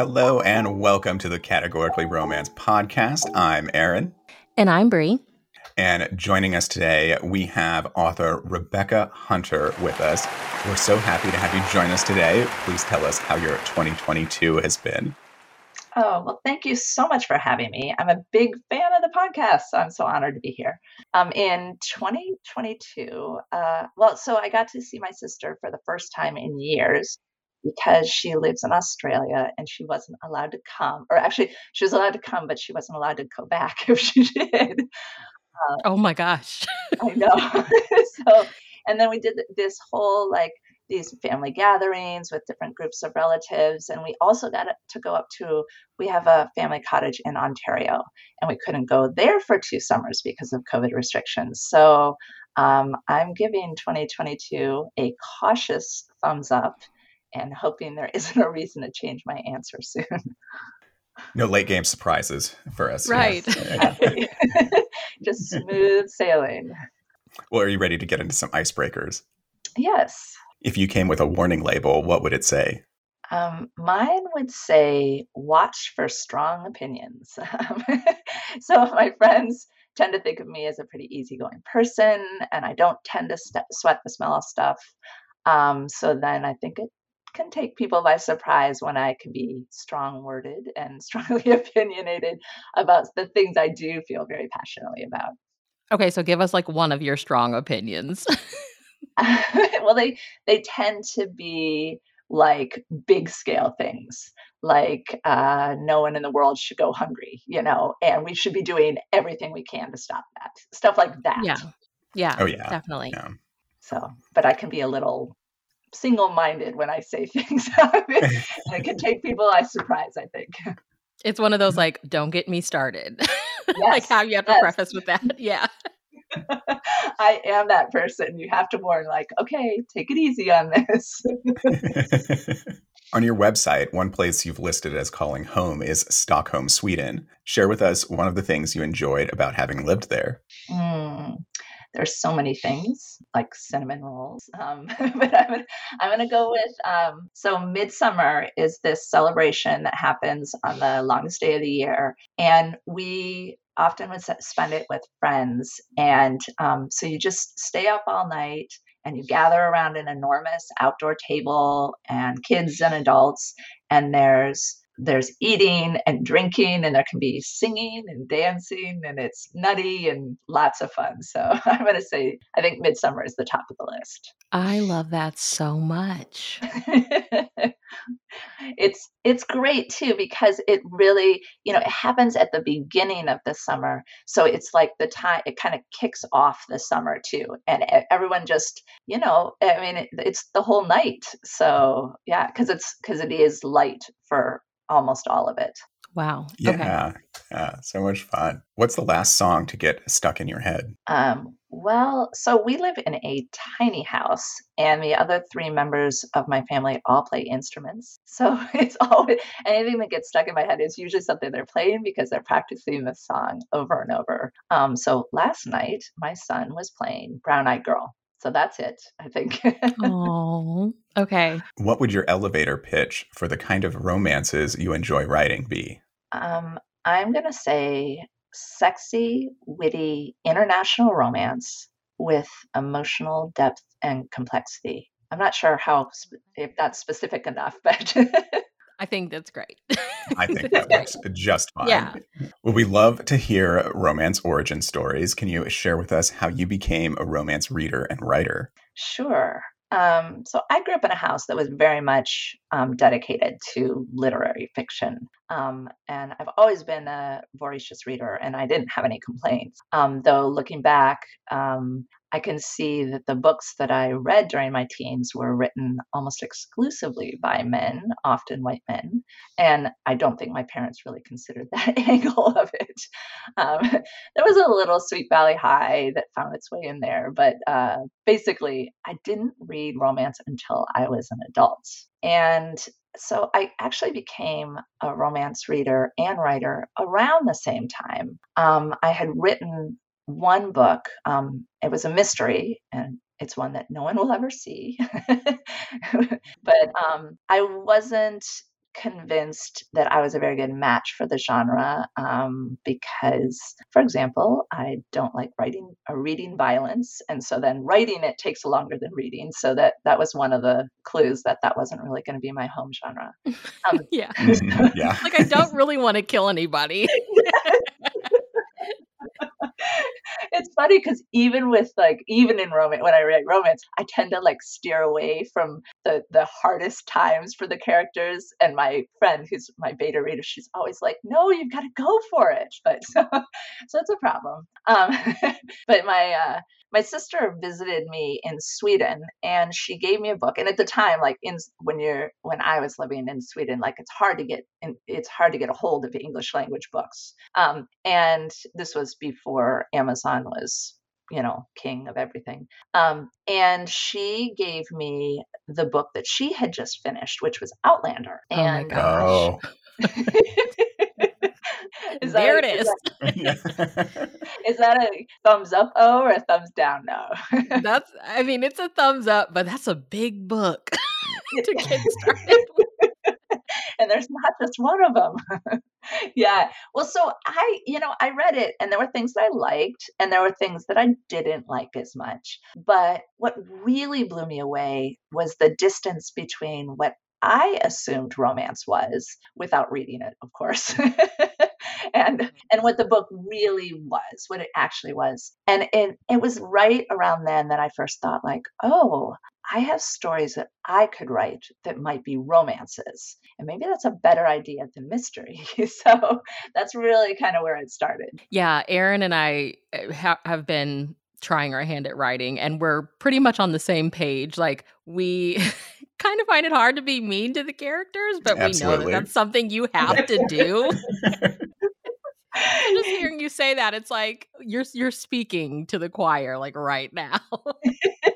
Hello and welcome to the Categorically Romance podcast. I'm Aaron. And I'm Bree. And joining us today, we have author Rebecca Hunter with us. We're so happy to have you join us today. Please tell us how your 2022 has been. Oh, well, thank you so much for having me. I'm a big fan of the podcast, so I'm so honored to be here. Um, in 2022, uh, well, so I got to see my sister for the first time in years because she lives in Australia and she wasn't allowed to come, or actually, she was allowed to come, but she wasn't allowed to go back if she did. Uh, oh my gosh. I know. so, and then we did this whole like these family gatherings with different groups of relatives. And we also got to go up to, we have a family cottage in Ontario, and we couldn't go there for two summers because of COVID restrictions. So um, I'm giving 2022 a cautious thumbs up and hoping there isn't a reason to change my answer soon. No late game surprises for us. Right. Just smooth sailing. Well, are you ready to get into some icebreakers? Yes. If you came with a warning label, what would it say? Um, mine would say, watch for strong opinions. so my friends tend to think of me as a pretty easygoing person, and I don't tend to st- sweat the smell of stuff. Um, so then I think it can take people by surprise when I can be strong worded and strongly opinionated about the things I do feel very passionately about. Okay, so give us like one of your strong opinions. well, they they tend to be like big scale things like uh, no one in the world should go hungry you know and we should be doing everything we can to stop that stuff like that yeah yeah oh yeah definitely yeah. so but i can be a little single-minded when I say things. it can take people by surprise, I think. It's one of those like, don't get me started. Yes, like how you have to yes. preface with that. Yeah. I am that person. You have to warn, like, okay, take it easy on this. on your website, one place you've listed as calling home is Stockholm, Sweden. Share with us one of the things you enjoyed about having lived there. Mm. There's so many things like cinnamon rolls, um, but I'm I'm gonna go with um, so midsummer is this celebration that happens on the longest day of the year, and we often would spend it with friends, and um, so you just stay up all night and you gather around an enormous outdoor table and kids and adults and there's there's eating and drinking and there can be singing and dancing and it's nutty and lots of fun. So i'm going to say i think midsummer is the top of the list. I love that so much. It's it's great too because it really you know it happens at the beginning of the summer. So it's like the time it kind of kicks off the summer too and everyone just you know i mean it, it's the whole night. So yeah because it's because it is light for almost all of it. Wow. Yeah. Okay. Yeah. So much fun. What's the last song to get stuck in your head? Um, well, so we live in a tiny house, and the other three members of my family all play instruments. So it's always anything that gets stuck in my head is usually something they're playing because they're practicing the song over and over. Um, so last night, my son was playing Brown Eyed Girl. So that's it, I think. Oh, okay. What would your elevator pitch for the kind of romances you enjoy writing be? Um, I'm going to say sexy, witty, international romance with emotional depth and complexity. I'm not sure how if that's specific enough, but I think that's great. I think that works just fine. Yeah. Well, we love to hear romance origin stories. Can you share with us how you became a romance reader and writer? Sure. Um, so I grew up in a house that was very much um, dedicated to literary fiction. Um, and I've always been a voracious reader, and I didn't have any complaints. Um, though looking back, um, I can see that the books that I read during my teens were written almost exclusively by men, often white men. And I don't think my parents really considered that angle of it. Um, there was a little Sweet Valley High that found its way in there, but uh, basically, I didn't read romance until I was an adult. And so I actually became a romance reader and writer around the same time. Um, I had written one book. Um, it was a mystery, and it's one that no one will ever see. but um, I wasn't convinced that I was a very good match for the genre um, because, for example, I don't like writing or reading violence, and so then writing it takes longer than reading. So that that was one of the clues that that wasn't really going to be my home genre. Um, yeah, mm-hmm. yeah. like I don't really want to kill anybody. it's funny because even with like even in romance when i write romance i tend to like steer away from the the hardest times for the characters and my friend who's my beta reader she's always like no you've got to go for it. But so, so it's a problem. Um but my uh my sister visited me in Sweden and she gave me a book. And at the time, like in when you're when I was living in Sweden, like it's hard to get in, it's hard to get a hold of English language books. Um, and this was before Amazon was you know king of everything um, and she gave me the book that she had just finished which was outlander oh and my gosh. Oh. is there it is. Is that, is that a thumbs up O or a thumbs down no? that's I mean it's a thumbs up, but that's a big book to get started and there's not just one of them. yeah. Well, so I, you know, I read it and there were things that I liked and there were things that I didn't like as much. But what really blew me away was the distance between what I assumed romance was without reading it, of course. And mm-hmm. and what the book really was, what it actually was. And it it was right around then that I first thought like, oh, I have stories that I could write that might be romances. And maybe that's a better idea than mystery. so that's really kind of where it started. Yeah, Erin and I eh, ha- have been trying our hand at writing and we're pretty much on the same page like we kind of find it hard to be mean to the characters but Absolutely. we know that that's something you have to do just hearing you say that it's like you're you're speaking to the choir like right now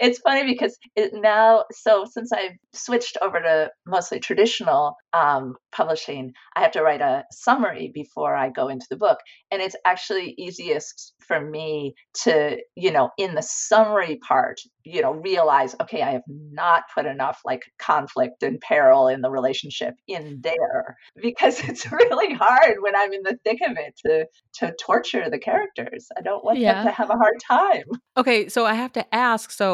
it's funny because it now, so since I've switched over to mostly traditional um, publishing, I have to write a summary before I go into the book. And it's actually easiest for me to, you know, in the summary part, you know, realize, okay, I have not put enough like conflict and peril in the relationship in there because it's really hard when I'm in the thick of it to to torture the characters. I don't want yeah. them to have a hard time. Okay, so I have to ask, so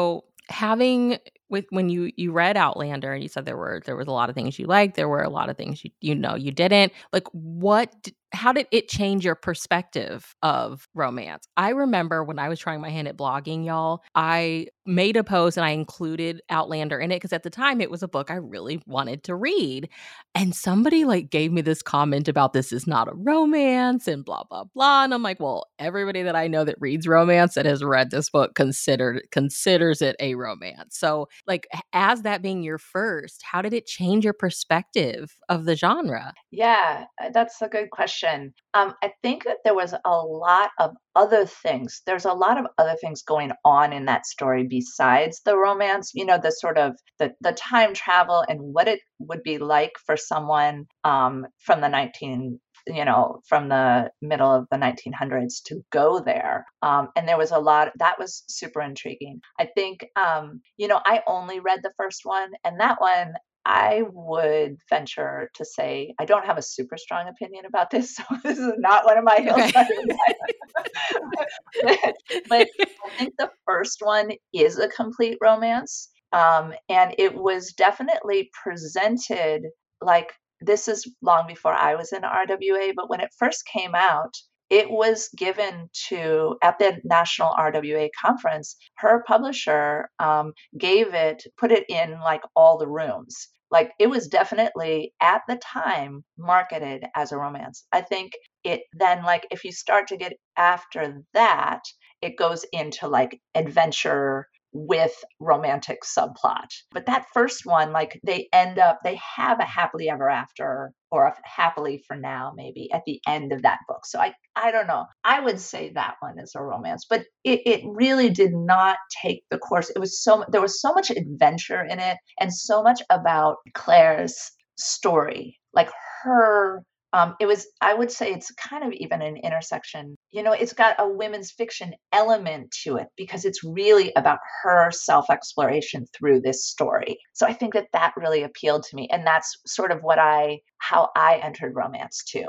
having with when you you read Outlander and you said there were there was a lot of things you liked, there were a lot of things you you know you didn't. Like what how did it change your perspective of romance? I remember when I was trying my hand at blogging, y'all, I made a post and I included Outlander in it because at the time it was a book I really wanted to read. And somebody like gave me this comment about this is not a romance and blah blah blah. And I'm like, well, everybody that I know that reads romance that has read this book considered considers it a romance. So like as that being your first, how did it change your perspective of the genre? Yeah, uh, that's a good question. Um, I think that there was a lot of other things. There's a lot of other things going on in that story besides the romance. You know, the sort of the the time travel and what it would be like for someone um, from the 19 you know, from the middle of the 1900s to go there. Um, and there was a lot, that was super intriguing. I think, um, you know, I only read the first one, and that one, I would venture to say I don't have a super strong opinion about this, so this is not one of my hills. Okay. but, I think the first one is a complete romance, um, and it was definitely presented like this is long before I was in RWA, but when it first came out, it was given to at the national rwa conference her publisher um, gave it put it in like all the rooms like it was definitely at the time marketed as a romance i think it then like if you start to get after that it goes into like adventure with romantic subplot. But that first one, like they end up, they have a happily ever after or happily for now, maybe at the end of that book. So I, I don't know. I would say that one is a romance, but it, it really did not take the course. It was so, there was so much adventure in it and so much about Claire's story, like her um, it was i would say it's kind of even an intersection you know it's got a women's fiction element to it because it's really about her self exploration through this story. So i think that that really appealed to me and that's sort of what i how i entered romance too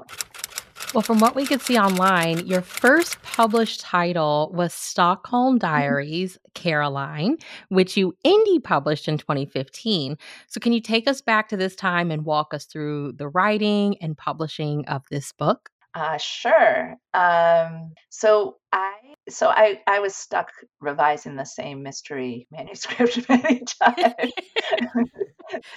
well, from what we could see online, your first published title was Stockholm mm-hmm. Diaries Caroline, which you indie published in 2015. So, can you take us back to this time and walk us through the writing and publishing of this book? Uh, sure. Um, so I so I I was stuck revising the same mystery manuscript many times.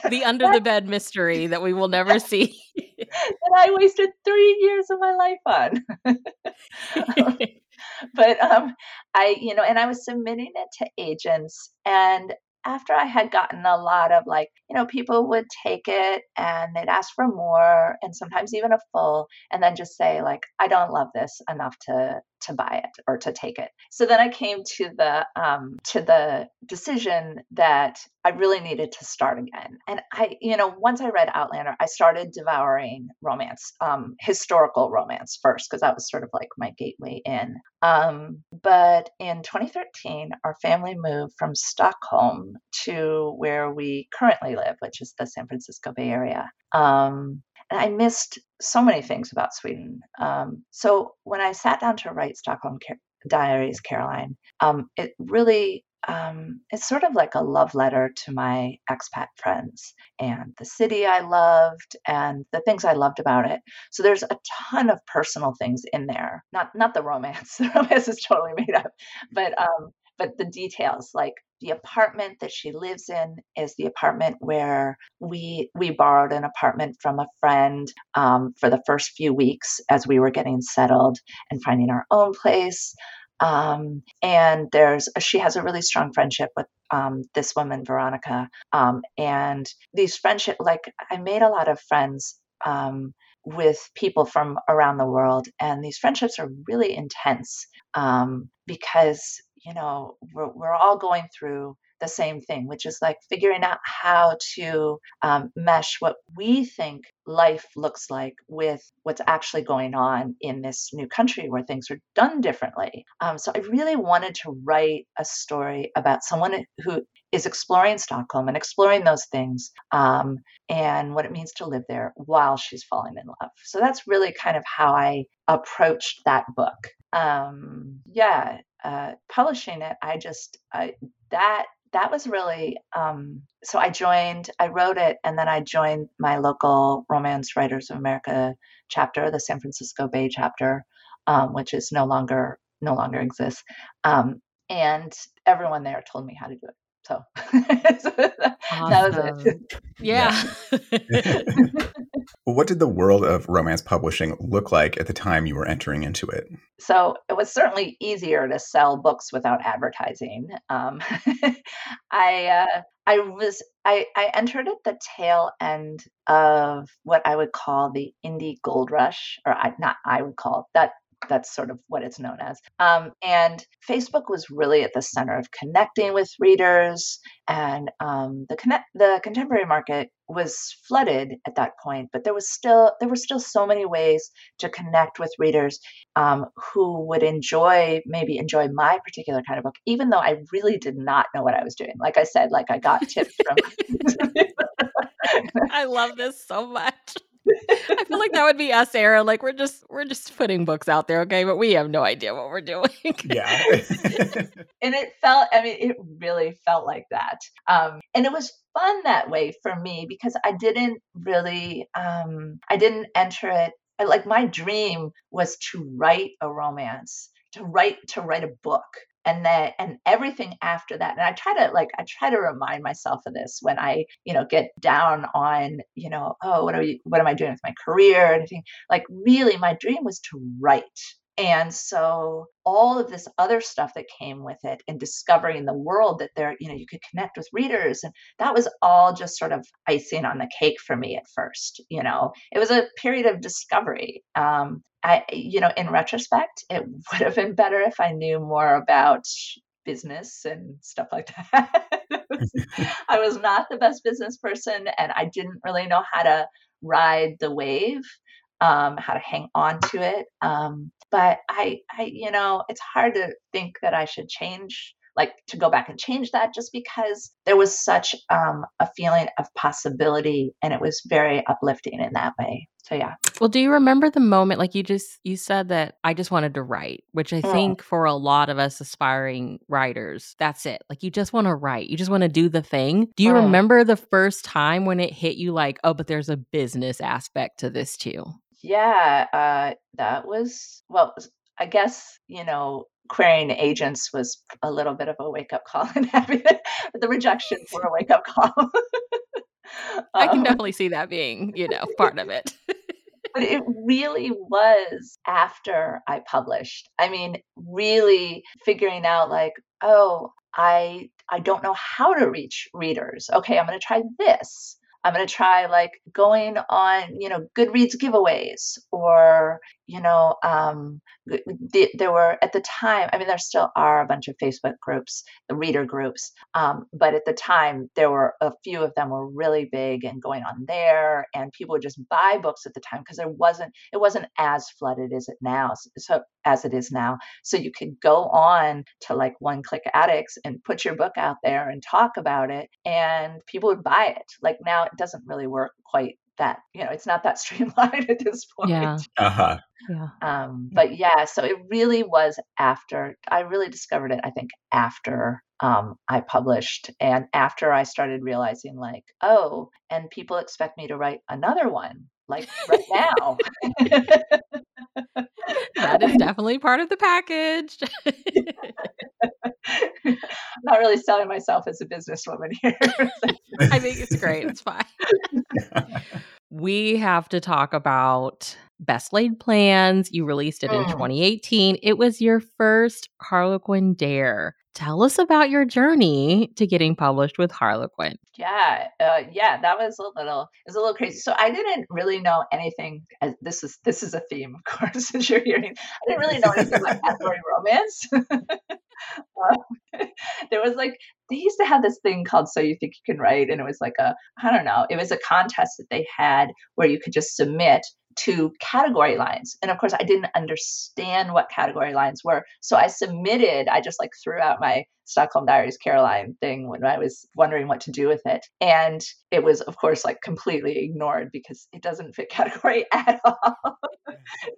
the under the bed mystery that we will never see. that I wasted three years of my life on. but um, I, you know, and I was submitting it to agents, and after I had gotten a lot of like, you know, people would take it and they'd ask for more and sometimes even a full and then just say like, I don't love this enough to to buy it or to take it. So then I came to the um, to the decision that I really needed to start again. And I, you know, once I read Outlander, I started devouring romance, um, historical romance first, because that was sort of like my gateway in. Um, but in 2013, our family moved from Stockholm to where we currently live, which is the San Francisco Bay Area. Um, I missed so many things about Sweden. Um, so when I sat down to write Stockholm Car- Diaries, Caroline, um, it really um, it's sort of like a love letter to my expat friends and the city I loved and the things I loved about it. So there's a ton of personal things in there. Not not the romance. The romance is totally made up, but um, but the details like the apartment that she lives in is the apartment where we we borrowed an apartment from a friend um, for the first few weeks as we were getting settled and finding our own place. Um, and there's she has a really strong friendship with um, this woman veronica. Um, and these friendship like i made a lot of friends um, with people from around the world and these friendships are really intense um, because you know we're, we're all going through the same thing which is like figuring out how to um, mesh what we think life looks like with what's actually going on in this new country where things are done differently. Um, so i really wanted to write a story about someone who is exploring stockholm and exploring those things um, and what it means to live there while she's falling in love. So that's really kind of how i approached that book. Um, yeah uh, publishing it, I just I, that that was really um, so I joined, I wrote it, and then I joined my local Romance Writers of America chapter, the San Francisco Bay chapter, um, which is no longer no longer exists. Um, and everyone there told me how to do it. So, so that, awesome. that was it. Yeah. what did the world of romance publishing look like at the time you were entering into it? So it was certainly easier to sell books without advertising. Um, I uh, I was I, I entered at the tail end of what I would call the indie gold rush, or I, not I would call that that's sort of what it's known as. Um, and Facebook was really at the center of connecting with readers, and um, the connect the contemporary market was flooded at that point. But there was still there were still so many ways to connect with readers um, who would enjoy maybe enjoy my particular kind of book, even though I really did not know what I was doing. Like I said, like I got tips from. I love this so much. I feel like that would be us, Erin. Like we're just we're just putting books out there, okay? But we have no idea what we're doing. yeah. and it felt, I mean, it really felt like that. Um, and it was fun that way for me because I didn't really um I didn't enter it like my dream was to write a romance to write to write a book and then and everything after that and i try to like i try to remind myself of this when i you know get down on you know oh what are you what am i doing with my career and anything? Like really my dream was to write. And so all of this other stuff that came with it and discovering the world that there you know you could connect with readers and that was all just sort of icing on the cake for me at first you know? It was a period of discovery um, I, you know, in retrospect, it would have been better if I knew more about business and stuff like that. I was not the best business person and I didn't really know how to ride the wave. um, how to hang on to it. Um, but I, I, you know, it's hard to think that I should change like to go back and change that just because there was such um, a feeling of possibility and it was very uplifting in that way. So yeah. Well do you remember the moment like you just you said that i just wanted to write which i mm. think for a lot of us aspiring writers that's it. Like you just want to write. You just want to do the thing. Do you mm. remember the first time when it hit you like oh but there's a business aspect to this too? Yeah uh, that was well I guess, you know, querying agents was a little bit of a wake up call and having the rejection for a wake up call. I can um, definitely see that being, you know, part of it. but it really was after I published. I mean, really figuring out like, oh, I I don't know how to reach readers. Okay, I'm going to try this. I'm going to try like going on, you know, Goodreads giveaways or, you know, um, there were at the time, I mean, there still are a bunch of Facebook groups, the reader groups, um, but at the time, there were a few of them were really big and going on there, and people would just buy books at the time because there wasn't, it wasn't as flooded as it now, so as it is now. So you could go on to like One Click Addicts and put your book out there and talk about it, and people would buy it. Like now, it doesn't really work quite that you know it's not that streamlined at this point. Yeah. Uh-huh. Yeah. Um but yeah so it really was after i really discovered it i think after um, I published and after I started realizing like, oh, and people expect me to write another one like right now. that is definitely part of the package. I'm not really selling myself as a businesswoman here. I think it's great. It's fine. we have to talk about Best Laid Plans. You released it in mm. 2018. It was your first Harlequin Dare. Tell us about your journey to getting published with Harlequin. Yeah, uh, yeah, that was a little, it was a little crazy. So I didn't really know anything. As this is this is a theme, of course, as you're hearing. I didn't really know anything about category romance. uh, there was like they used to have this thing called So You Think You Can Write, and it was like a I don't know, it was a contest that they had where you could just submit to category lines. And of course, I didn't understand what category lines were. So I submitted, I just like threw out my Stockholm Diaries Caroline thing when I was wondering what to do with it. And it was, of course, like completely ignored because it doesn't fit category at all.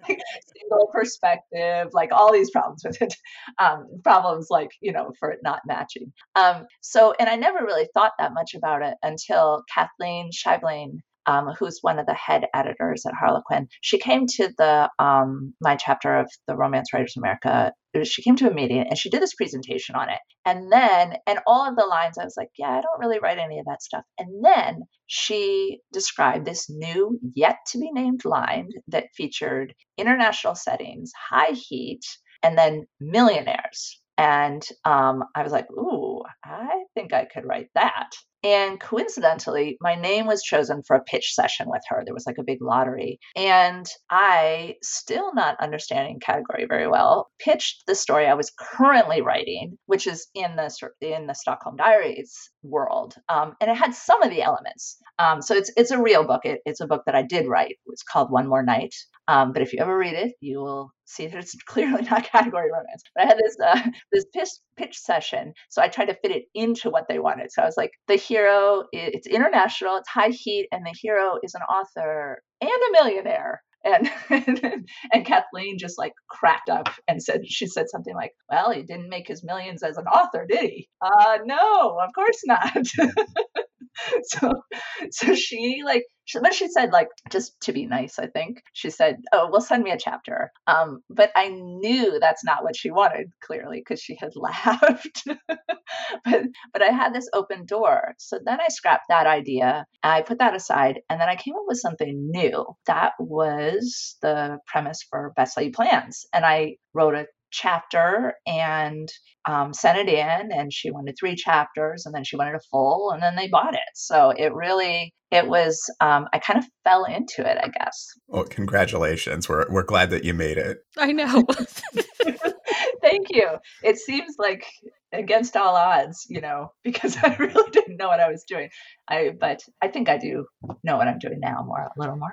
like, single perspective, like all these problems with it. Um, problems like, you know, for it not matching. Um, so, and I never really thought that much about it until Kathleen Scheibling um, who's one of the head editors at Harlequin, she came to the um, my chapter of the Romance Writers America. She came to a meeting and she did this presentation on it. And then, and all of the lines, I was like, yeah, I don't really write any of that stuff. And then she described this new, yet to be named line that featured international settings, high heat, and then millionaires. And um, I was like, ooh, I think I could write that. And coincidentally, my name was chosen for a pitch session with her. There was like a big lottery. And I, still not understanding category very well, pitched the story I was currently writing, which is in the in the Stockholm Diaries world. Um, and it had some of the elements. Um, so it's it's a real book. It, it's a book that I did write. It's called One More Night. Um, but if you ever read it, you will see that it's clearly not category romance. But I had this uh, this pitch, pitch session, so I tried to fit it into what they wanted. So I was like, the hero, it's international, it's high heat, and the hero is an author and a millionaire. And, and Kathleen just like cracked up and said she said something like, "Well, he didn't make his millions as an author, did he?" Uh, no, of course not. so so she like but she said like just to be nice i think she said oh well send me a chapter. Um but i knew that's not what she wanted clearly because she had laughed. But but i had this open door. So then i scrapped that idea. I put that aside and then i came up with something new. That was the premise for best laid plans and i wrote a chapter and um, sent it in and she wanted three chapters and then she wanted a full and then they bought it. So it really it was um, i kind of fell into it i guess. Well congratulations. We're, we're glad that you made it. I know. Thank you. It seems like against all odds you know because i really didn't know what i was doing. I but i think i do know what i'm doing now more a little more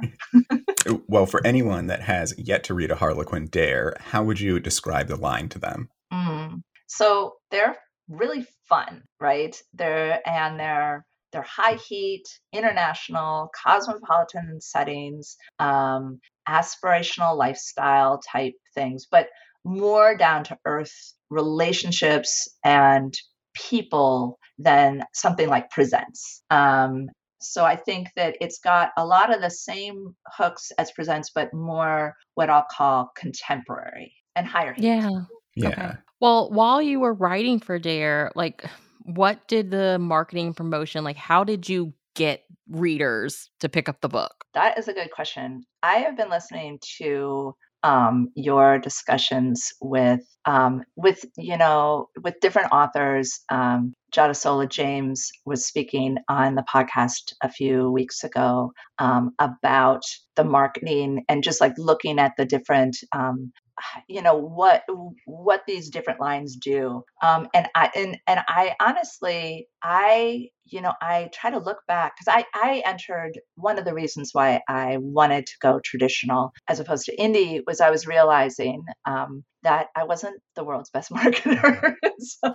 well, for anyone that has yet to read a Harlequin Dare, how would you describe the line to them? Mm. So they're really fun, right? They're and they're they're high heat, international, cosmopolitan settings, um, aspirational lifestyle type things, but more down to earth relationships and people than something like presents. Um, so I think that it's got a lot of the same hooks as presents, but more what I'll call contemporary and higher. Heat. Yeah. Yeah. Okay. Well, while you were writing for Dare, like what did the marketing promotion like how did you get readers to pick up the book? That is a good question. I have been listening to um, your discussions with um, with you know with different authors. Um, Jadesola James was speaking on the podcast a few weeks ago um, about the marketing and just like looking at the different um, you know what what these different lines do. Um, and i and, and i honestly i you know i try to look back because i i entered one of the reasons why i wanted to go traditional as opposed to indie was i was realizing um, that i wasn't the world's best marketer. So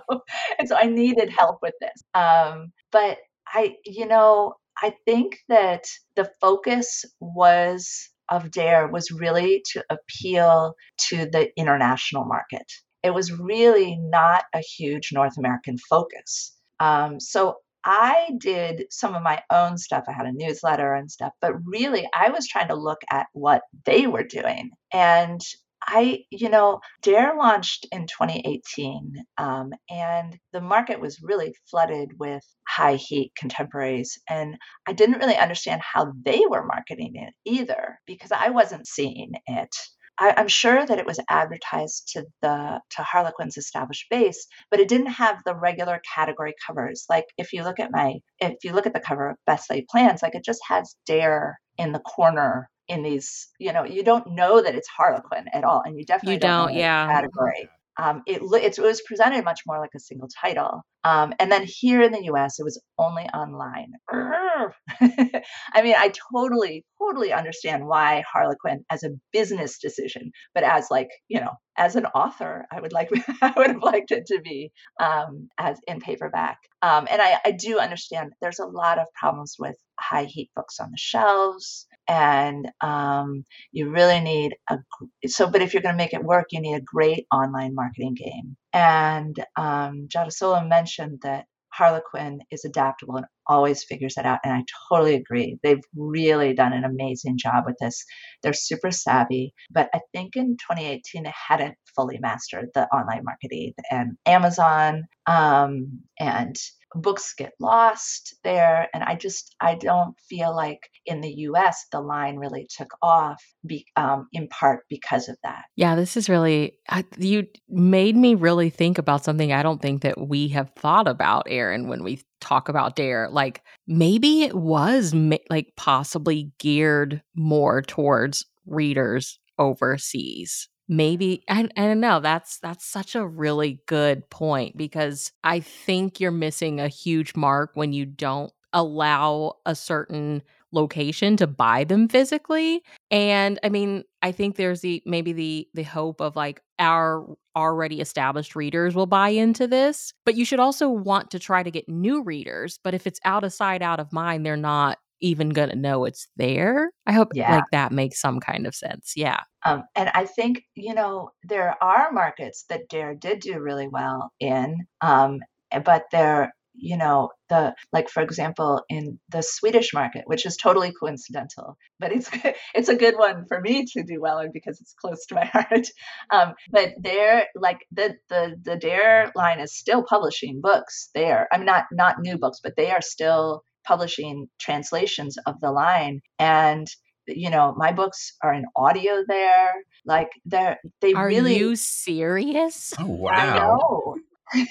and so i needed help with this. Um, but i you know i think that the focus was of Dare was really to appeal to the international market. It was really not a huge North American focus. Um, so I did some of my own stuff. I had a newsletter and stuff, but really I was trying to look at what they were doing. And I, you know, Dare launched in 2018, um, and the market was really flooded with high heat contemporaries. And I didn't really understand how they were marketing it either because I wasn't seeing it. I, am sure that it was advertised to the to Harlequin's established base, but it didn't have the regular category covers. Like if you look at my if you look at the cover of Best Laid Plans, like it just has Dare in the corner in these, you know, you don't know that it's Harlequin at all, and you definitely You don't, don't, know yeah. category. Um, it, it was presented much more like a single title. Um, and then here in the US, it was only online. I mean, I totally, totally understand why Harlequin as a business decision, but as like, you know, as an author, I would like, I would have liked it to be um, as in paperback. Um, and I, I do understand there's a lot of problems with high heat books on the shelves and um, you really need a so but if you're going to make it work you need a great online marketing game and um, Jadesola mentioned that Harlequin is adaptable and always figures that out. And I totally agree. They've really done an amazing job with this. They're super savvy. But I think in 2018, they hadn't fully mastered the online marketing and Amazon um, and books get lost there and i just i don't feel like in the us the line really took off be, um, in part because of that Yeah, this is really I, you made me really think about something I don't think that we have thought about, Aaron, when we talk about Dare. Like maybe it was ma- like possibly geared more towards readers overseas. Maybe I, I don't know. That's that's such a really good point because I think you're missing a huge mark when you don't allow a certain location to buy them physically and i mean i think there's the maybe the the hope of like our already established readers will buy into this but you should also want to try to get new readers but if it's out of sight out of mind they're not even gonna know it's there i hope Yeah. like that makes some kind of sense yeah um, and i think you know there are markets that dare did do really well in um, but they're you know the like for example in the swedish market which is totally coincidental but it's it's a good one for me to do well in because it's close to my heart um, but they're like the the the dare line is still publishing books there i mean not not new books but they are still publishing translations of the line and you know my books are in audio there like they're they really are really you serious Oh, I wow. know.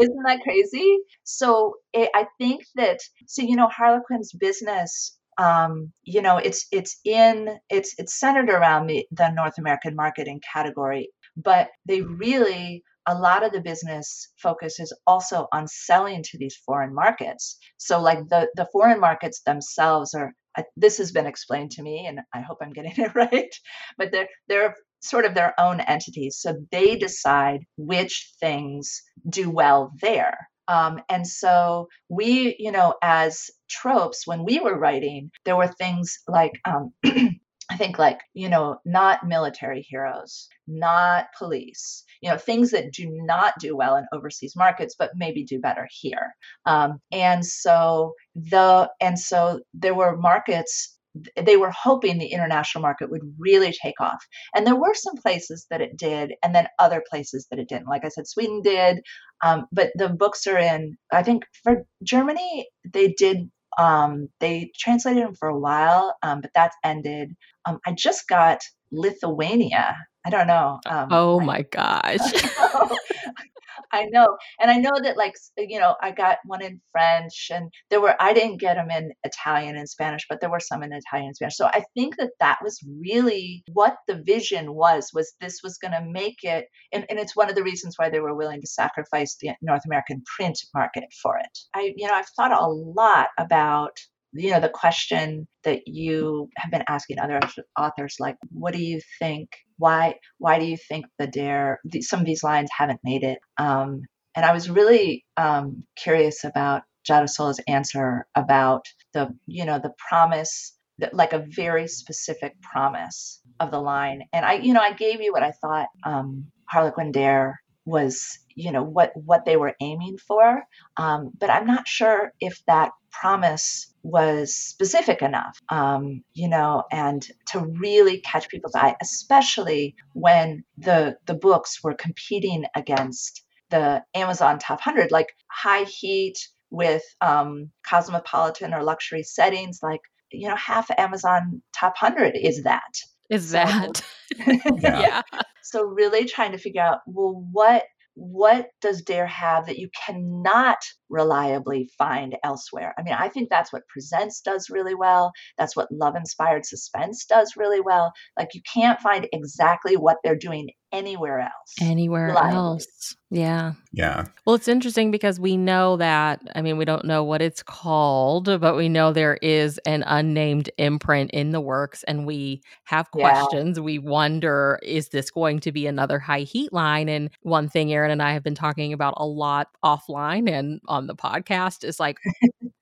Isn't that crazy? So it, I think that so you know Harlequin's business um you know it's it's in it's it's centered around the the North American market and category but they really a lot of the business focus is also on selling to these foreign markets so like the the foreign markets themselves are this has been explained to me, and I hope I'm getting it right. But they're they're sort of their own entities, so they decide which things do well there. Um, and so we, you know, as tropes, when we were writing, there were things like um, I think like, you know, not military heroes, not police, you know, things that do not do well in overseas markets, but maybe do better here. Um, and so the, and so there were markets they were hoping the international market would really take off. And there were some places that it did, and then other places that it didn't. Like I said, Sweden did, um, but the books are in, I think for Germany, they did um, they translated them for a while, um, but that's ended. Um, I just got Lithuania. I don't know. Um, oh my gosh. I know. And I know that, like, you know, I got one in French, and there were, I didn't get them in Italian and Spanish, but there were some in Italian and Spanish. So I think that that was really what the vision was, was this was going to make it, and, and it's one of the reasons why they were willing to sacrifice the North American print market for it. I, you know, I've thought a lot about you know the question that you have been asking other authors like what do you think why why do you think the dare some of these lines haven't made it? Um, and i was really um, curious about Sola's answer about the you know the promise that like a very specific promise of the line. And i you know i gave you what i thought um, harlequin dare was you know what what they were aiming for. Um, but i'm not sure if that promise was specific enough um, you know and to really catch people's eye especially when the the books were competing against the amazon top 100 like high heat with um, cosmopolitan or luxury settings like you know half amazon top 100 is that. Is that. So, yeah. yeah. So really trying to figure out well what what does Dare have that you cannot reliably find elsewhere? I mean, I think that's what Presents does really well. That's what Love Inspired Suspense does really well. Like, you can't find exactly what they're doing anywhere else. Anywhere reliably. else. Yeah. Yeah. Well, it's interesting because we know that, I mean, we don't know what it's called, but we know there is an unnamed imprint in the works and we have questions. Yeah. We wonder, is this going to be another high heat line? And one thing Erin and I have been talking about a lot offline and on the podcast is like,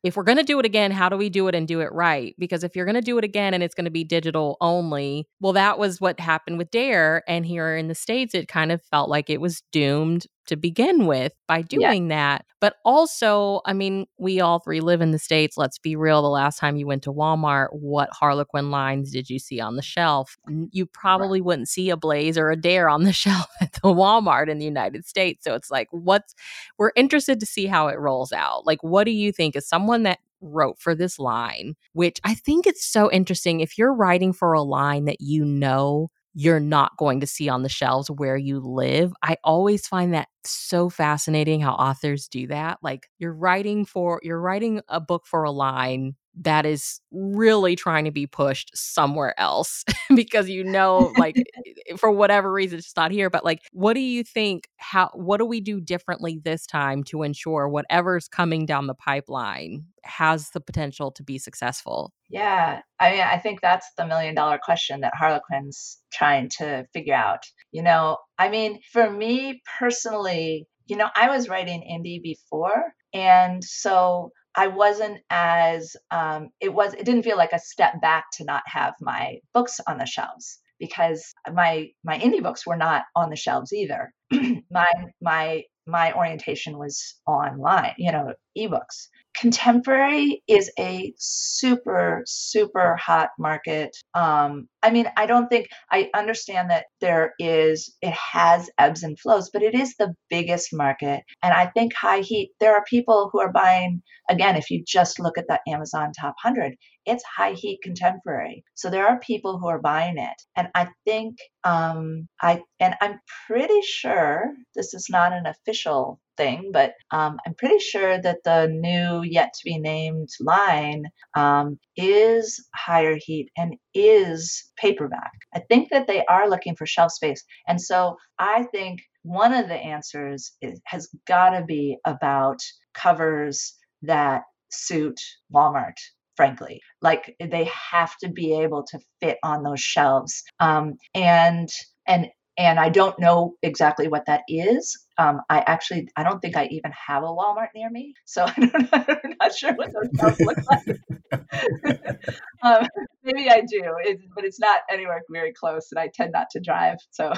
if we're going to do it again, how do we do it and do it right? Because if you're going to do it again and it's going to be digital only, well, that was what happened with Dare. And here in the States, it kind of felt like it was doomed to begin with by doing yeah. that. But also, I mean, we all three live in the States. Let's be real. The last time you went to Walmart, what Harlequin lines did you see on the shelf? You probably right. wouldn't see a Blaze or a Dare on the shelf at the Walmart in the United States. So it's like, what's, we're interested to see how it rolls out. Like, what do you think is someone that wrote for this line, which I think it's so interesting. If you're writing for a line that you know you're not going to see on the shelves where you live. I always find that so fascinating how authors do that. Like you're writing for you're writing a book for a line that is really trying to be pushed somewhere else because you know like for whatever reason it's not here but like what do you think how what do we do differently this time to ensure whatever's coming down the pipeline has the potential to be successful? Yeah i mean i think that's the million dollar question that harlequin's trying to figure out you know? I mean for me personally you know i was writing indie before and so I wasn't as um, it was it didn't feel like a step back to not have my books on the shelves because my my indie books were not on the shelves either. my my my orientation was online, you know, ebooks. Contemporary is a super, super hot market. Um, I mean, I don't think I understand that there is, it has ebbs and flows, but it is the biggest market. And I think high heat, there are people who are buying, again, if you just look at the Amazon top 100, it's high heat contemporary. So there are people who are buying it. And I think um, I, and I'm pretty sure this is not an official thing, but um, I'm pretty sure that the new yet to be named line um, is higher heat and is paperback. I think that they are looking for shelf space. And so I think one of the answers is, has got to be about covers that suit Walmart frankly like they have to be able to fit on those shelves um, and and and I don't know exactly what that is. Um, I actually I don't think I even have a Walmart near me, so I am not sure what those look like. um, maybe I do, it's, but it's not anywhere very close, and I tend not to drive, so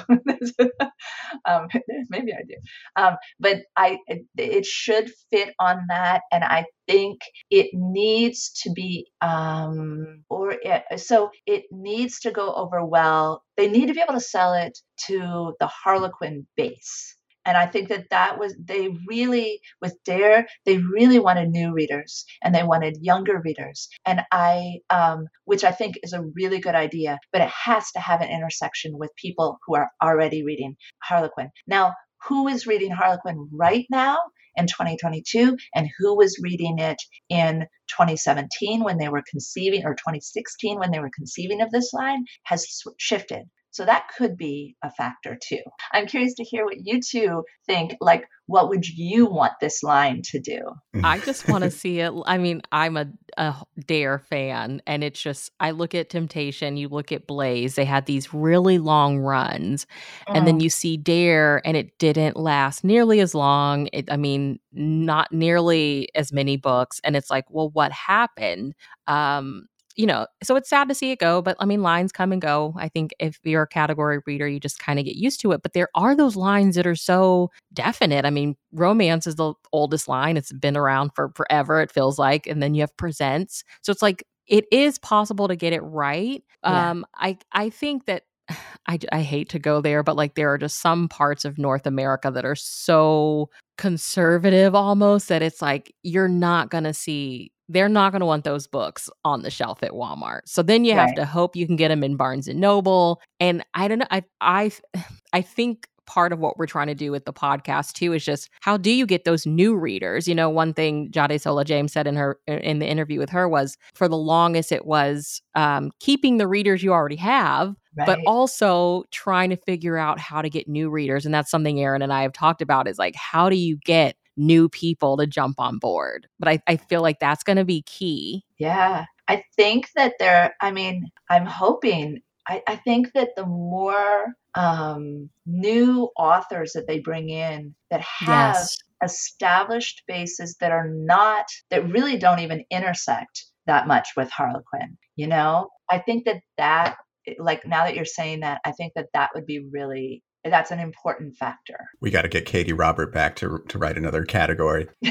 um, maybe I do. Um, but I it, it, should fit on that, and I think it needs to be um, or it, so it needs to go over well. They need to be able to sell it to the Harlequin base and i think that that was they really with dare they really wanted new readers and they wanted younger readers. And i um, which i think is a really good idea but it has to have an intersection with people who are already reading harlequin. Now who is reading harlequin right now in 2022 and who was reading it in 2017 when they were conceiving or 2016 when they were conceiving of this line has shifted so that could be a factor too. I'm curious to hear what you two think. Like, what would you want this line to do? I just want to see it. I mean, I'm a, a Dare fan, and it's just, I look at Temptation, you look at Blaze, they had these really long runs, mm. and then mm. you see Dare, and it didn't last nearly as long. It, I mean, not nearly as many books. And it's like, well, what happened? Um, you know, so it's sad to see it go, but I mean, lines come and go. I think if you're a category reader, you just kind of get used to it. But there are those lines that are so definite. I mean, romance is the oldest line, it's been around for forever, it feels like. And then you have presents. So it's like, it is possible to get it right. Yeah. Um, I I think that I, I hate to go there, but like there are just some parts of North America that are so conservative almost that it's like you're not going to see they're not going to want those books on the shelf at Walmart. So then you right. have to hope you can get them in Barnes and Noble. And I don't know. I I I think part of what we're trying to do with the podcast too is just how do you get those new readers? You know, one thing Jadesola James said in her in the interview with her was for the longest it was um, keeping the readers you already have, right. but also trying to figure out how to get new readers. And that's something Erin and I have talked about is like how do you get new people to jump on board. But I, I feel like that's going to be key. Yeah. I think that there, I mean, I'm hoping, I, I think that the more um, new authors that they bring in that have yes. established bases that are not, that really don't even intersect that much with Harlequin, you know, I think that that like now that you're saying that, I think that that would be really that's an important factor. We got to get Katee Robert back to to write another category.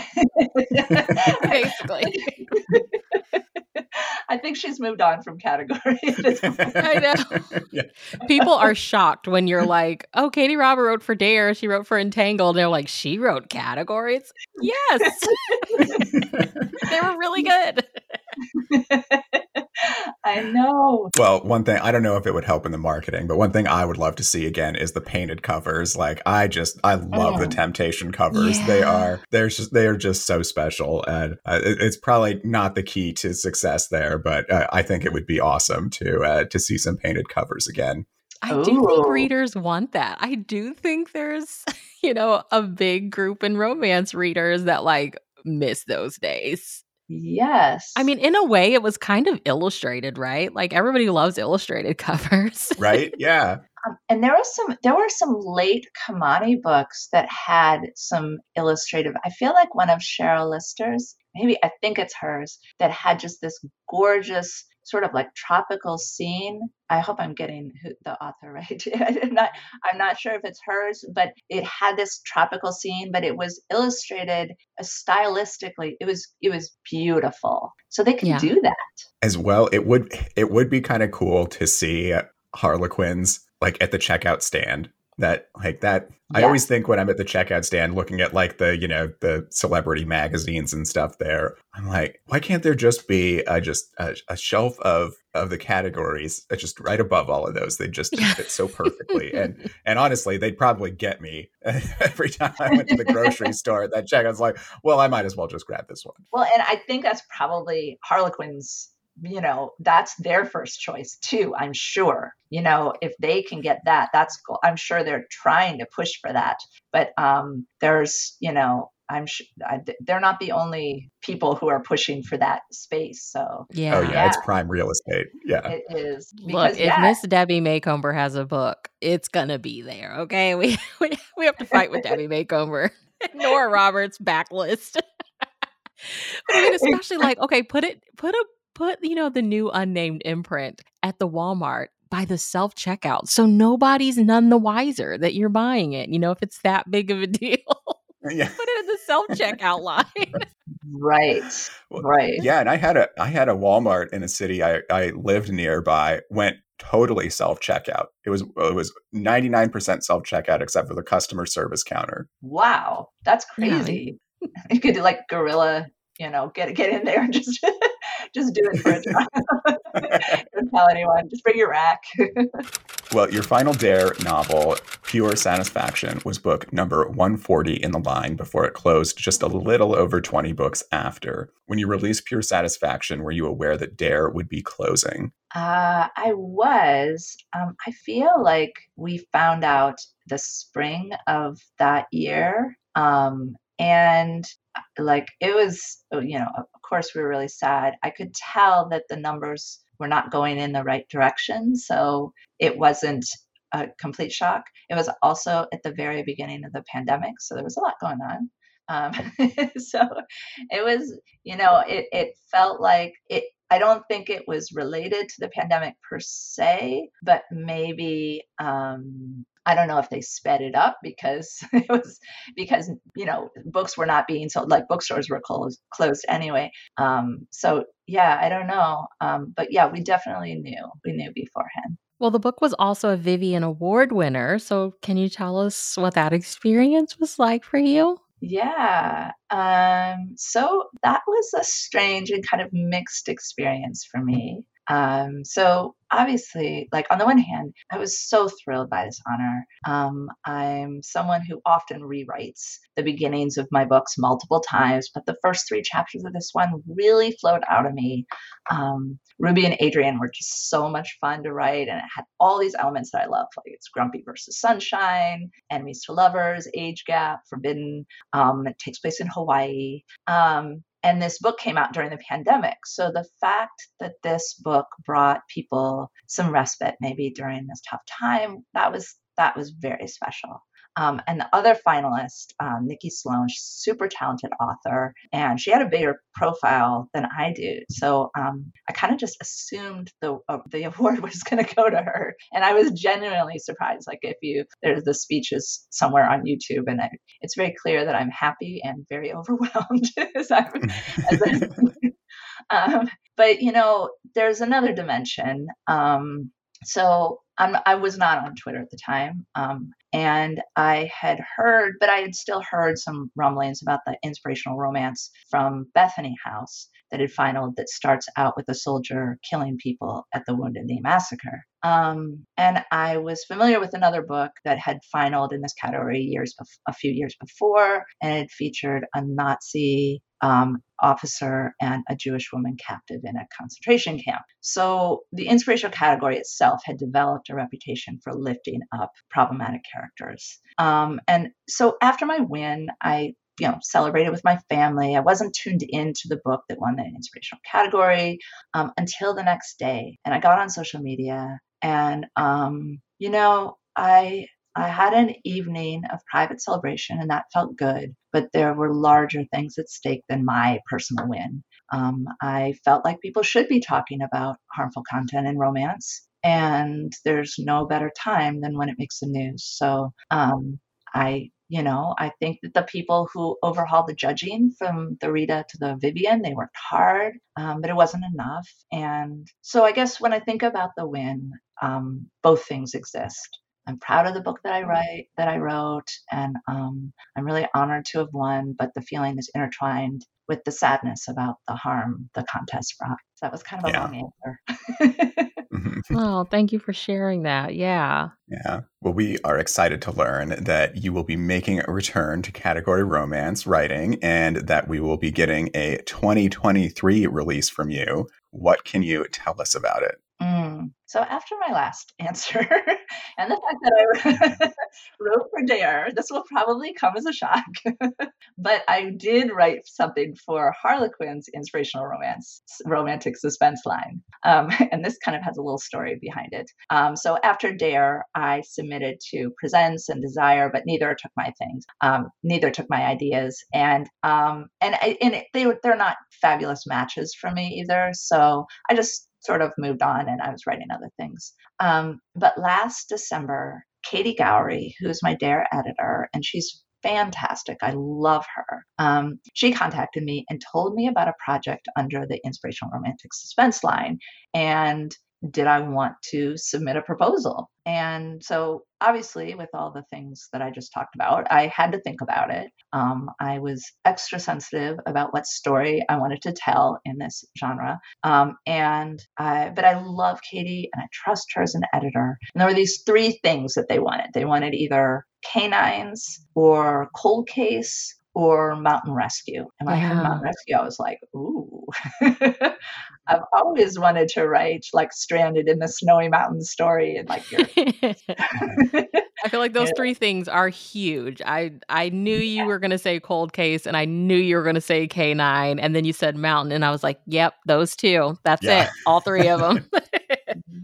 Basically. I think she's moved on from category. I know. Yeah. People are shocked when you're like, "Oh, Katee Robert wrote for Dare. She wrote for Entangled." they're like, "She wrote categories." Yes, they were really good. I know. Well, one thing I don't know if it would help in the marketing, but one thing I would love to see again is the painted covers. Like I just I love oh. the Temptation covers. Yeah. They are they're just they are just so special, and uh, it, it's probably not the key to success there, but uh, I think it would be awesome to uh, to see some painted covers again. I do think readers want that. I do think there's, you know, a big group in romance readers that like miss those days. Yes. I mean, in a way, it was kind of illustrated, right? Like everybody loves illustrated covers. right? Yeah. Um, and there was some there were some late Kimani books that had some illustrative. I feel like one of Sheryl Lister's, maybe I think it's hers, that had just this gorgeous sort of like tropical scene. I hope I'm getting the author right. I'm not I'm not sure if it's hers, but it had this tropical scene, but it was illustrated uh, stylistically. It was it was beautiful. So they can yeah. do that. As well, it would it would be kind of cool to see Harlequins like at the checkout stand that like that yeah. i always think when i'm at the checkout stand looking at like the you know the celebrity magazines and stuff there i'm like why can't there just be a, just a, a shelf of of the categories uh, just right above all of those? They just fit so perfectly. And and honestly they'd probably get me every time i went to the grocery store at that check i was like well i might as well just grab this one. Well and i think that's probably harlequin's you know that's their first choice too i'm sure you know if they can get that that's cool i'm sure they're trying to push for that but um there's you know I'm sure they're not the only people who are pushing for that space. So yeah, oh yeah, yeah. it's prime real estate. Yeah, it is. Because, Look, if Miss Debbie Macomber has a book, it's gonna be there. Okay, we we, we have to fight with Debbie Macomber. Nora Roberts backlist. I mean, especially like okay, put it put a put you know the new unnamed imprint at the Walmart by the self checkout, so nobody's none the wiser that you're buying it. You know, if it's that big of a deal. Uh, yeah. Put it in the self checkout line. right. Right. Yeah, and I had a I had a Walmart in a city I, I lived nearby went totally self checkout. It was it was 99% self checkout except for the customer service counter. Wow. That's crazy. Yeah. you could do like gorilla, you know, get get in there and just just do it for a try. Don't tell anyone. Just bring your rack. well, your final Dare novel, Pure Satisfaction, was book number 140 in the line before it closed just a little over 20 books after. When you released Pure Satisfaction, were you aware that Dare would be closing? Uh, I was. Um, I feel like we found out the spring of that year. Um, and like it was oh, you know of course we were really sad. I could tell that the numbers were not going in the right direction so it wasn't a complete shock. It was also at the very beginning of the pandemic so there was a lot going on. Um, so it was you know it, it felt like it i don't think it was related to the pandemic per se but maybe um, I don't know if they sped it up because it was because you know books were not being sold like bookstores were closed closed anyway. Um, so yeah, I don't know, um, but yeah, we definitely knew we knew beforehand. Well, the book was also a Vivian Award winner. So can you tell us what that experience was like for you? Yeah. Um, so that was a strange and kind of mixed experience for me. Um, so obviously, like on the one hand, I was so thrilled by this honor. Um, I'm someone who often rewrites the beginnings of my books multiple times, but the first three chapters of this one really flowed out of me. Um, Ruby and Adrian were just so much fun to write, and it had all these elements that I love, like it's Grumpy versus Sunshine, enemies to lovers, age gap, forbidden. Um, it takes place in Hawaii. Um, and this book came out during the pandemic. So the fact that this book brought people some respite maybe during this tough time, that was that was very special. Um, and the other finalist, um, Nikki Sloane, she's super talented author, and she had a bigger profile than I do. So um, I kind of just assumed the uh, the award was going to go to her, and I was genuinely surprised. Like if you there's the speeches somewhere on YouTube, and I, it's very clear that I'm happy and very overwhelmed as I, as I um, but you know, there's another dimension. Um, so I'm, i was not on Twitter at the time. Um, and I had heard, but I had still heard some rumblings about the inspirational romance from Bethany House that had finaled that starts out with a soldier killing people at the Wounded Knee Massacre. Um, and I was familiar with another book that had finaled in this category years, a few years before, and it featured a Nazi um, officer and a Jewish woman captive in a concentration camp. So the inspirational category itself had developed a reputation for lifting up problematic characters. Um, and so after my win, I you know celebrated with my family. I wasn't tuned into the book that won the inspirational category um, until the next day, and I got on social media and um, you know I I had an evening of private celebration and that felt good, but there were larger things at stake than my personal win. Um, I felt like people should be talking about harmful content in romance, and there's no better time than when it makes the news. So um, I, you know, I think that the people who overhauled the judging from the Rita to the Vivian, they worked hard, um, but it wasn't enough. And so I guess when I think about the win, um, both things exist. I'm proud of the book that I write that I wrote, and um, I'm really honored to have won. But the feeling is intertwined with the sadness about the harm the contest brought. So that was kind of a yeah. long answer. Oh, thank you for sharing that. Yeah. Yeah. Well, we are excited to learn that you will be making a return to category romance writing and that we will be getting a 2023 release from you. What can you tell us about it? Mm. So after my last answer, and the fact that I wrote for Dare, this will probably come as a shock. but I did write something for Harlequin's inspirational romance, romantic suspense line. Um, and this kind of has a little story behind it. Um, so after Dare, I submitted to Presents and Desire, but neither took my things. Um, neither took my ideas, and um, and I, and it, they they're not fabulous matches for me either. So I just sort of moved on and I was writing other things. Um, but last December, Katie Gowrie, who's my Dare editor, and she's fantastic. I love her. Um, she contacted me and told me about a project under the Inspirational Romantic Suspense line. And did I want to submit a proposal? And so, obviously, with all the things that I just talked about, I had to think about it. Um, I was extra sensitive about what story I wanted to tell in this genre. Um, and I, but I love Katie and I trust her as an editor. And there were these three things that they wanted. They wanted either canines or cold case or mountain rescue. And when yeah. I heard mountain rescue, I was like, ooh. I've always wanted to write like stranded in the snowy mountains story and like I feel like those yeah. three things are huge. I I knew you yeah. were gonna say cold case and I knew you were gonna say K nine, and then you said mountain and I was like, yep, those two. That's it. All three of them.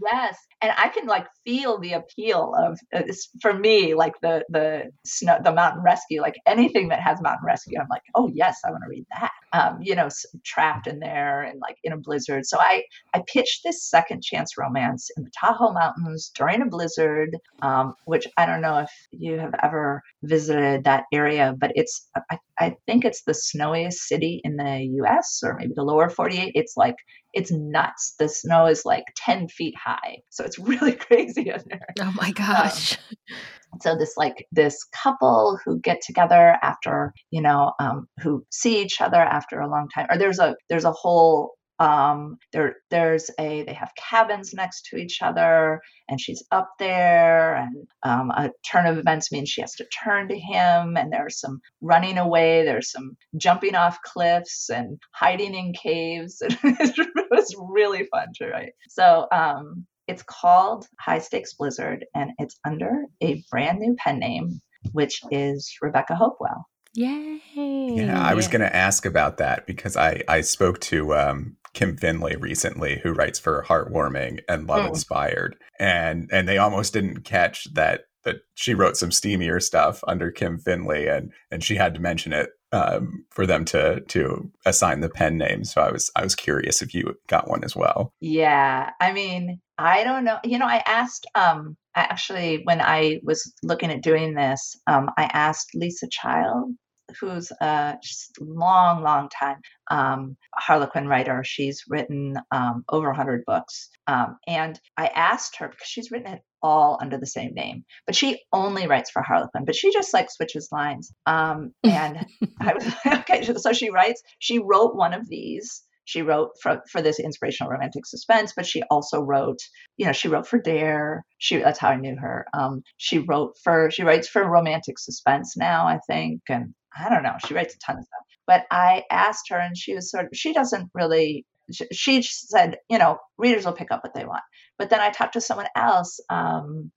Yes and i can like feel the appeal of uh, for me like the the snow the mountain rescue like anything that has mountain rescue i'm like oh yes i want to read that. Um, you know trapped in there and like in a blizzard. So i i pitched this second chance romance in the tahoe mountains during a blizzard um, which i don't know if you have ever visited that area but it's I, I think it's the snowiest city in the us or maybe the lower 48 it's like it's nuts. The snow is like 10 feet high. So it's really crazy in there. Oh my gosh. Um, so this like this couple who get together after you know um, who see each other after a long time or there's a there's a whole um, there, there's a they have cabins next to each other, and she's up there, and um, a turn of events means she has to turn to him, and there's some running away, there's some jumping off cliffs and hiding in caves. it was really fun to write. So um, it's called High Stakes Blizzard, and it's under a brand new pen name, which is Rebecca Hopewell. Yay! Yeah, I was going to ask about that because I I spoke to um, Kim Findlay recently, who writes for Heartwarming and Love oh. Inspired, and and they almost didn't catch that that she wrote some steamier stuff under Kim Findlay, and and she had to mention it um, for them to to assign the pen name. So I was I was curious if you got one as well. Yeah, I mean, I don't know. You know, I asked um actually when I was looking at doing this, um, I asked Lisa Childs who's a long, long time um, Harlequin writer. She's written um, over 100 books. Um, and I asked her, because she's written it all under the same name, but she only writes for Harlequin, but she just like switches lines. Um, and I was like, okay, so she writes, she wrote one of these she wrote for, for this inspirational romantic suspense but she also wrote you know she wrote for dare she that's how i knew her um, she wrote for she writes for romantic suspense now i think and I don't know. She writes a ton of stuff. But I asked her, and she was sort of, she doesn't really, she said, you know, readers will pick up what they want. But then I talked to someone else um,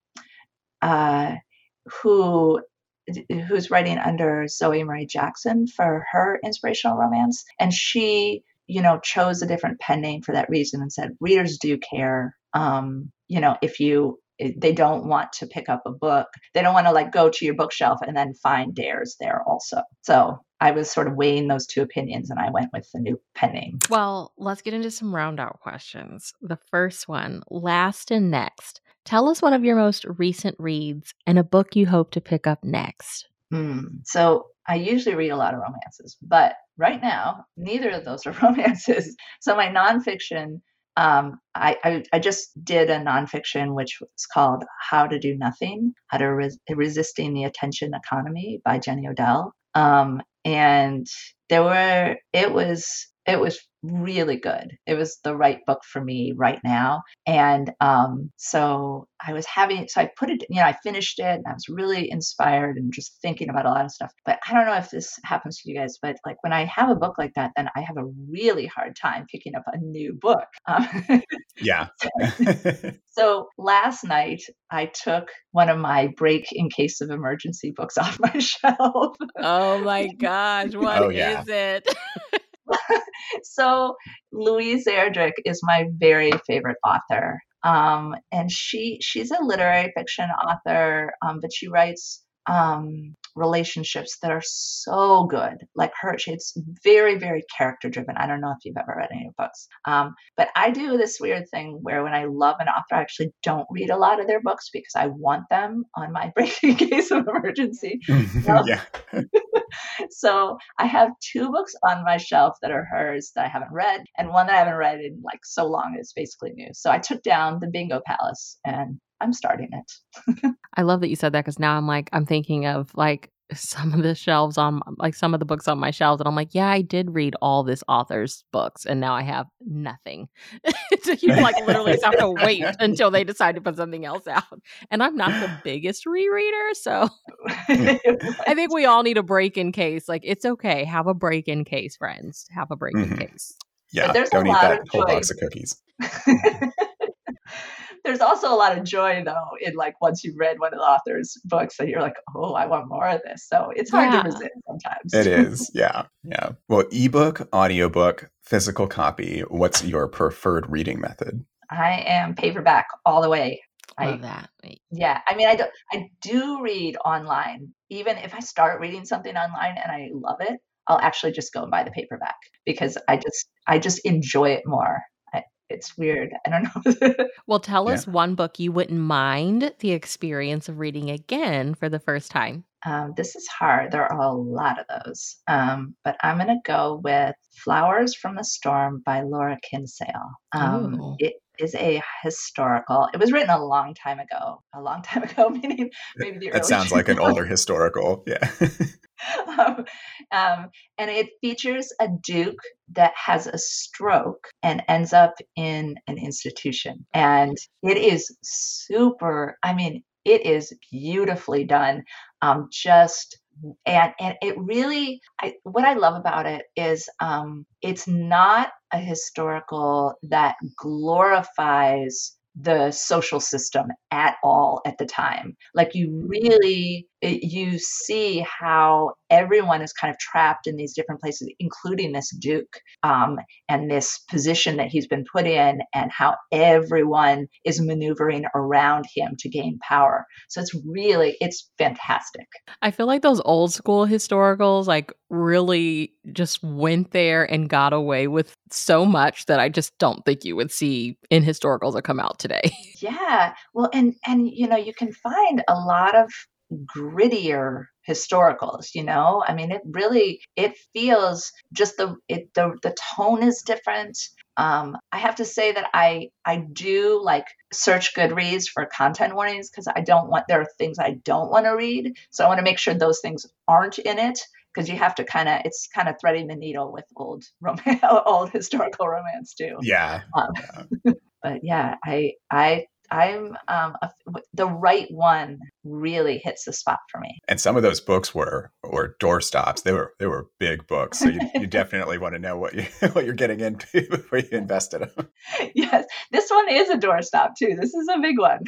uh, who who's writing under Zoe Marie Jackson for her inspirational romance, and she, you know, chose a different pen name for that reason and said readers do care. Um, you know, if you they don't want to pick up a book. They don't want to like go to your bookshelf and then find dares there also. So I was sort of weighing those two opinions and I went with the new pen name. Well, let's get into some round out questions. The first one, last and next. Tell us one of your most recent reads and a book you hope to pick up next. Mm, so I usually read a lot of romances, but right now, neither of those are romances. So my nonfiction um, I, I, I, just did a nonfiction which was called How to Do Nothing How to Res- Resisting the Attention Economy by Jenny Odell. Um, and there were, it was it was really good. It was the right book for me right now. And um, so I was having, so I put it, you know, I finished it and I was really inspired and just thinking about a lot of stuff. But I don't know if this happens to you guys, but like when I have a book like that, then I have a really hard time picking up a new book. Um, yeah. so last night I took one of my break in case of emergency books off my shelf. oh my gosh, what oh, yeah. is it? so Louise Erdrich is my very favorite author. Um, and she she's a literary fiction author, um, but she writes um, relationships that are so good. Like her, it's very, very character driven. I don't know if you've ever read any of her books, um, but I do this weird thing where when I love an author, I actually don't read a lot of their books because I want them on my breaking case of emergency. yeah. So I have two books on my shelf that are hers that I haven't read, and one that I haven't read in like so long it's basically new. So I took down the Bingo Palace and I'm starting it. I love that you said that because now I'm like, I'm thinking of like some of the shelves on like some of the books on my shelves and I'm like, yeah, I did read all this author's books and now I have nothing. so you like literally have to wait until they decide to put something else out. And I'm not the biggest rereader, so I think we all need a break in case. Like it's okay, have a break in case, friends. Have a break mm-hmm. in case. Yeah, don't eat that whole box of cookies there's also a lot of joy though in like once you've read one of the author's books and you're like, oh, I want more of this. So it's hard yeah. to resist sometimes. It is, yeah, yeah. Well, ebook, audiobook, physical copy. What's your preferred reading method? I am paperback all the way. Love I, that. Yeah, I mean, I do. I do read online. Even if I start reading something online and I love it, I'll actually just go and buy the paperback because I just I just enjoy it more it's weird. I don't know. well, tell yeah. us one book you wouldn't mind the experience of reading again for the first time. Um, this is hard. There are a lot of those. Um, but I'm going to go with Flowers from the Storm by Laura Kinsale. Um, it is a historical. It was written a long time ago. A long time ago, meaning maybe the. It sounds like an older historical. Yeah. um, um, and it features a duke that has a stroke and ends up in an institution, and it is super. I mean, it is beautifully done. Um, just and and it really I, what i love about it is um, it's not a historical that glorifies the social system at all at the time like you really you see how everyone is kind of trapped in these different places, including this Duke um, and this position that he's been put in, and how everyone is maneuvering around him to gain power. So it's really, it's fantastic. I feel like those old school historicals, like, really just went there and got away with so much that I just don't think you would see in historicals that come out today. Yeah. Well, and, and, you know, you can find a lot of grittier historicals you know i mean it really it feels just the it the, the tone is different um, I have to say that I I do like search Goodreads for content warnings because I don't want there are things I don't want to read, so I want to make sure those things aren't in it because you have to kind of it's kind of threading the needle with old romance, old historical romance too. Yeah. Um, yeah. but yeah, I I I'm um, a, the right one really hits the spot for me. And some of those books were were doorstops. They were they were big books, so you, you definitely want to know what you what you're getting into before you invest in them. Yes, this one is a doorstop too. This is a big one.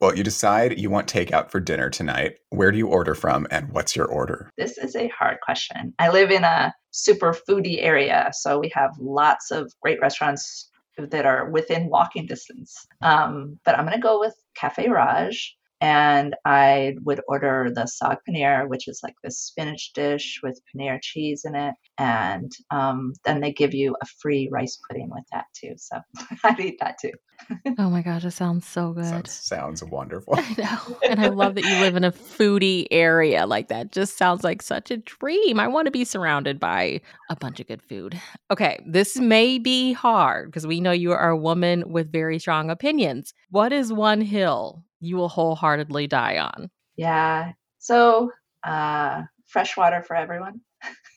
well, you decide you want takeout for dinner tonight. Where do you order from, and what's your order? This is a hard question. I live in a super foodie area, so we have lots of great restaurants that are within walking distance. Um, but I'm going to go with Cafe Raj and I would order the saag paneer, which is like this spinach dish with paneer cheese in it, and um, then they give you a free rice pudding with that too. So I'd eat that too. oh my gosh, it sounds so good. Sounds, sounds wonderful. I know, and I love that you live in a foodie area like that. Just sounds like such a dream. I want to be surrounded by a bunch of good food. Okay, this may be hard because we know you are a woman with very strong opinions. What is one hill you will wholeheartedly die on. Yeah. So, uh, fresh water for everyone.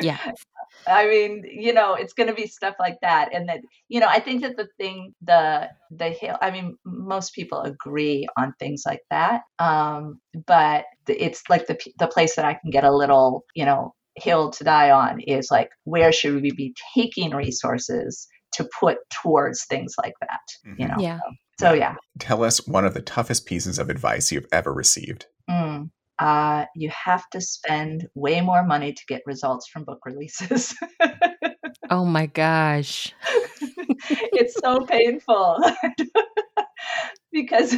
yeah. I mean, you know, it's going to be stuff like that, and that you know, I think that the thing, the the hill. I mean, most people agree on things like that, um, but it's like the the place that I can get a little, you know, hill to die on is like where should we be taking resources to put towards things like that mm-hmm. you know yeah so, so, yeah tell us one of the toughest pieces of advice you've ever received mm, uh, you have to spend way more money to get results from book releases oh my gosh it's so painful because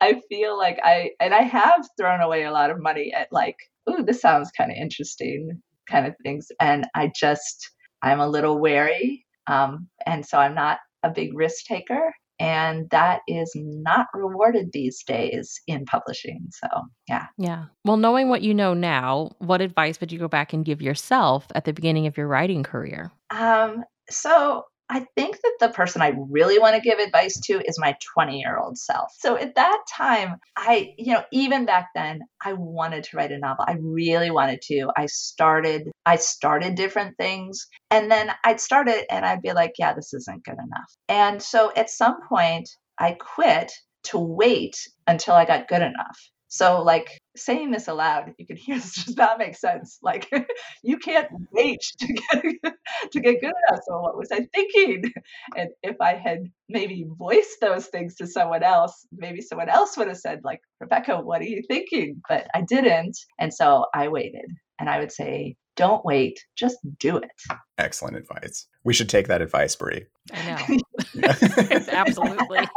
i feel like i and i have thrown away a lot of money at like ooh this sounds kind of interesting kind of things. And I just, I'm a little wary. Um, and so I'm not a big risk taker. And that is not rewarded these days in publishing. So, yeah. Yeah. Well, knowing what you know now, what advice would you go back and give yourself at the beginning of your writing career? Um, so, I think that the person I really want to give advice to is my 20 year old self. So at that time, I, you know, even back then, I wanted to write a novel. I really wanted to. I started, I started different things and then I'd start it and I'd be like, yeah, this isn't good enough. And so at some point, I quit to wait until I got good enough. So, like saying this aloud, you can hear this does not make sense. Like, you can't wait to get to get good enough. So, what was I thinking? And if I had maybe voiced those things to someone else, maybe someone else would have said, like, Rebecca, what are you thinking? But I didn't, and so I waited. And I would say, don't wait, just do it. Excellent advice. We should take that advice, Brie. I know. Absolutely.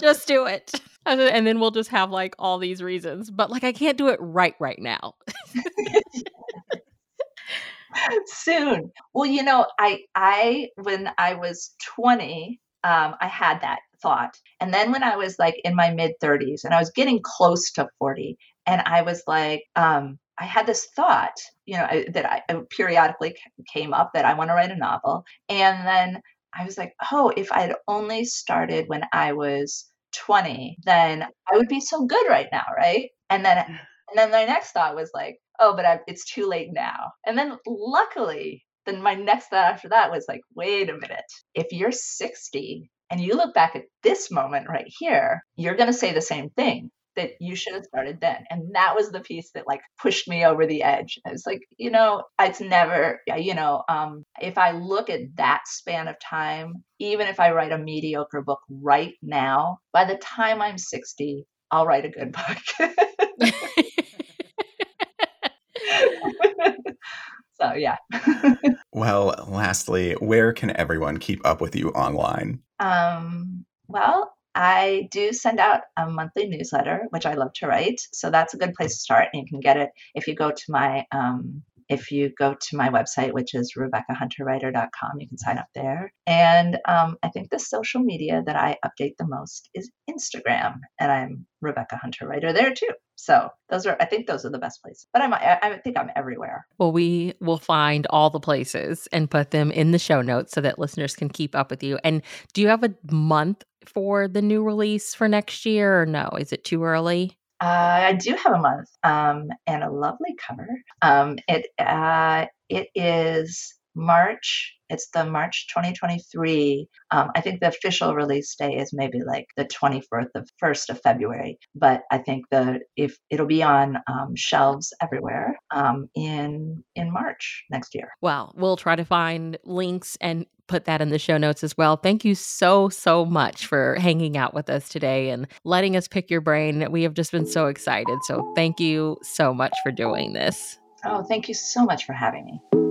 just do it. And then we'll just have like all these reasons. But like I can't do it right right now. Soon. Well, you know, I I when I was 20, um, I had that thought. And then when I was like in my mid 30s and I was getting close to 40, and I was like, um, I had this thought, you know, that I, I periodically came up that I want to write a novel. And then I was like, oh, if I'd only started when I was 20, then I would be so good right now, right? And then and then my next thought was like, oh, but I, it's too late now. And then luckily, then my next thought after that was like, wait a minute. If you're 60 and you look back at this moment right here, you're going to say the same thing that you should have started then. And that was the piece that like pushed me over the edge. I was like, you know, it's never, you know, um, if I look at that span of time, even if I write a mediocre book right now, by the time I'm 60, I'll write a good book. so yeah. well, lastly, where can everyone keep up with you online? Um, well, I do send out a monthly newsletter, which I love to write. So that's a good place to start. And you can get it if you go to my um, if you go to my website, which is RebeccaHunterWriter.com, you can sign up there. And um, I think the social media that I update the most is Instagram, and I'm Rebecca Hunter Writer there too. So those are, I think those are the best places. But I'm, I, I think I'm everywhere. Well, we will find all the places and put them in the show notes so that listeners can keep up with you. And do you have a month for the new release for next year, or no? Is it too early? Uh, I do have a month um, and a lovely cover. Um, it uh, it is March. It's the March 2023. Um, I think the official release day is maybe like the 24th of first of February, but I think the if it'll be on um, shelves everywhere um, in in March next year. Well, we'll try to find links and put that in the show notes as well. Thank you so, so much for hanging out with us today and letting us pick your brain. We have just been so excited. So, thank you so much for doing this. Oh, thank you so much for having me.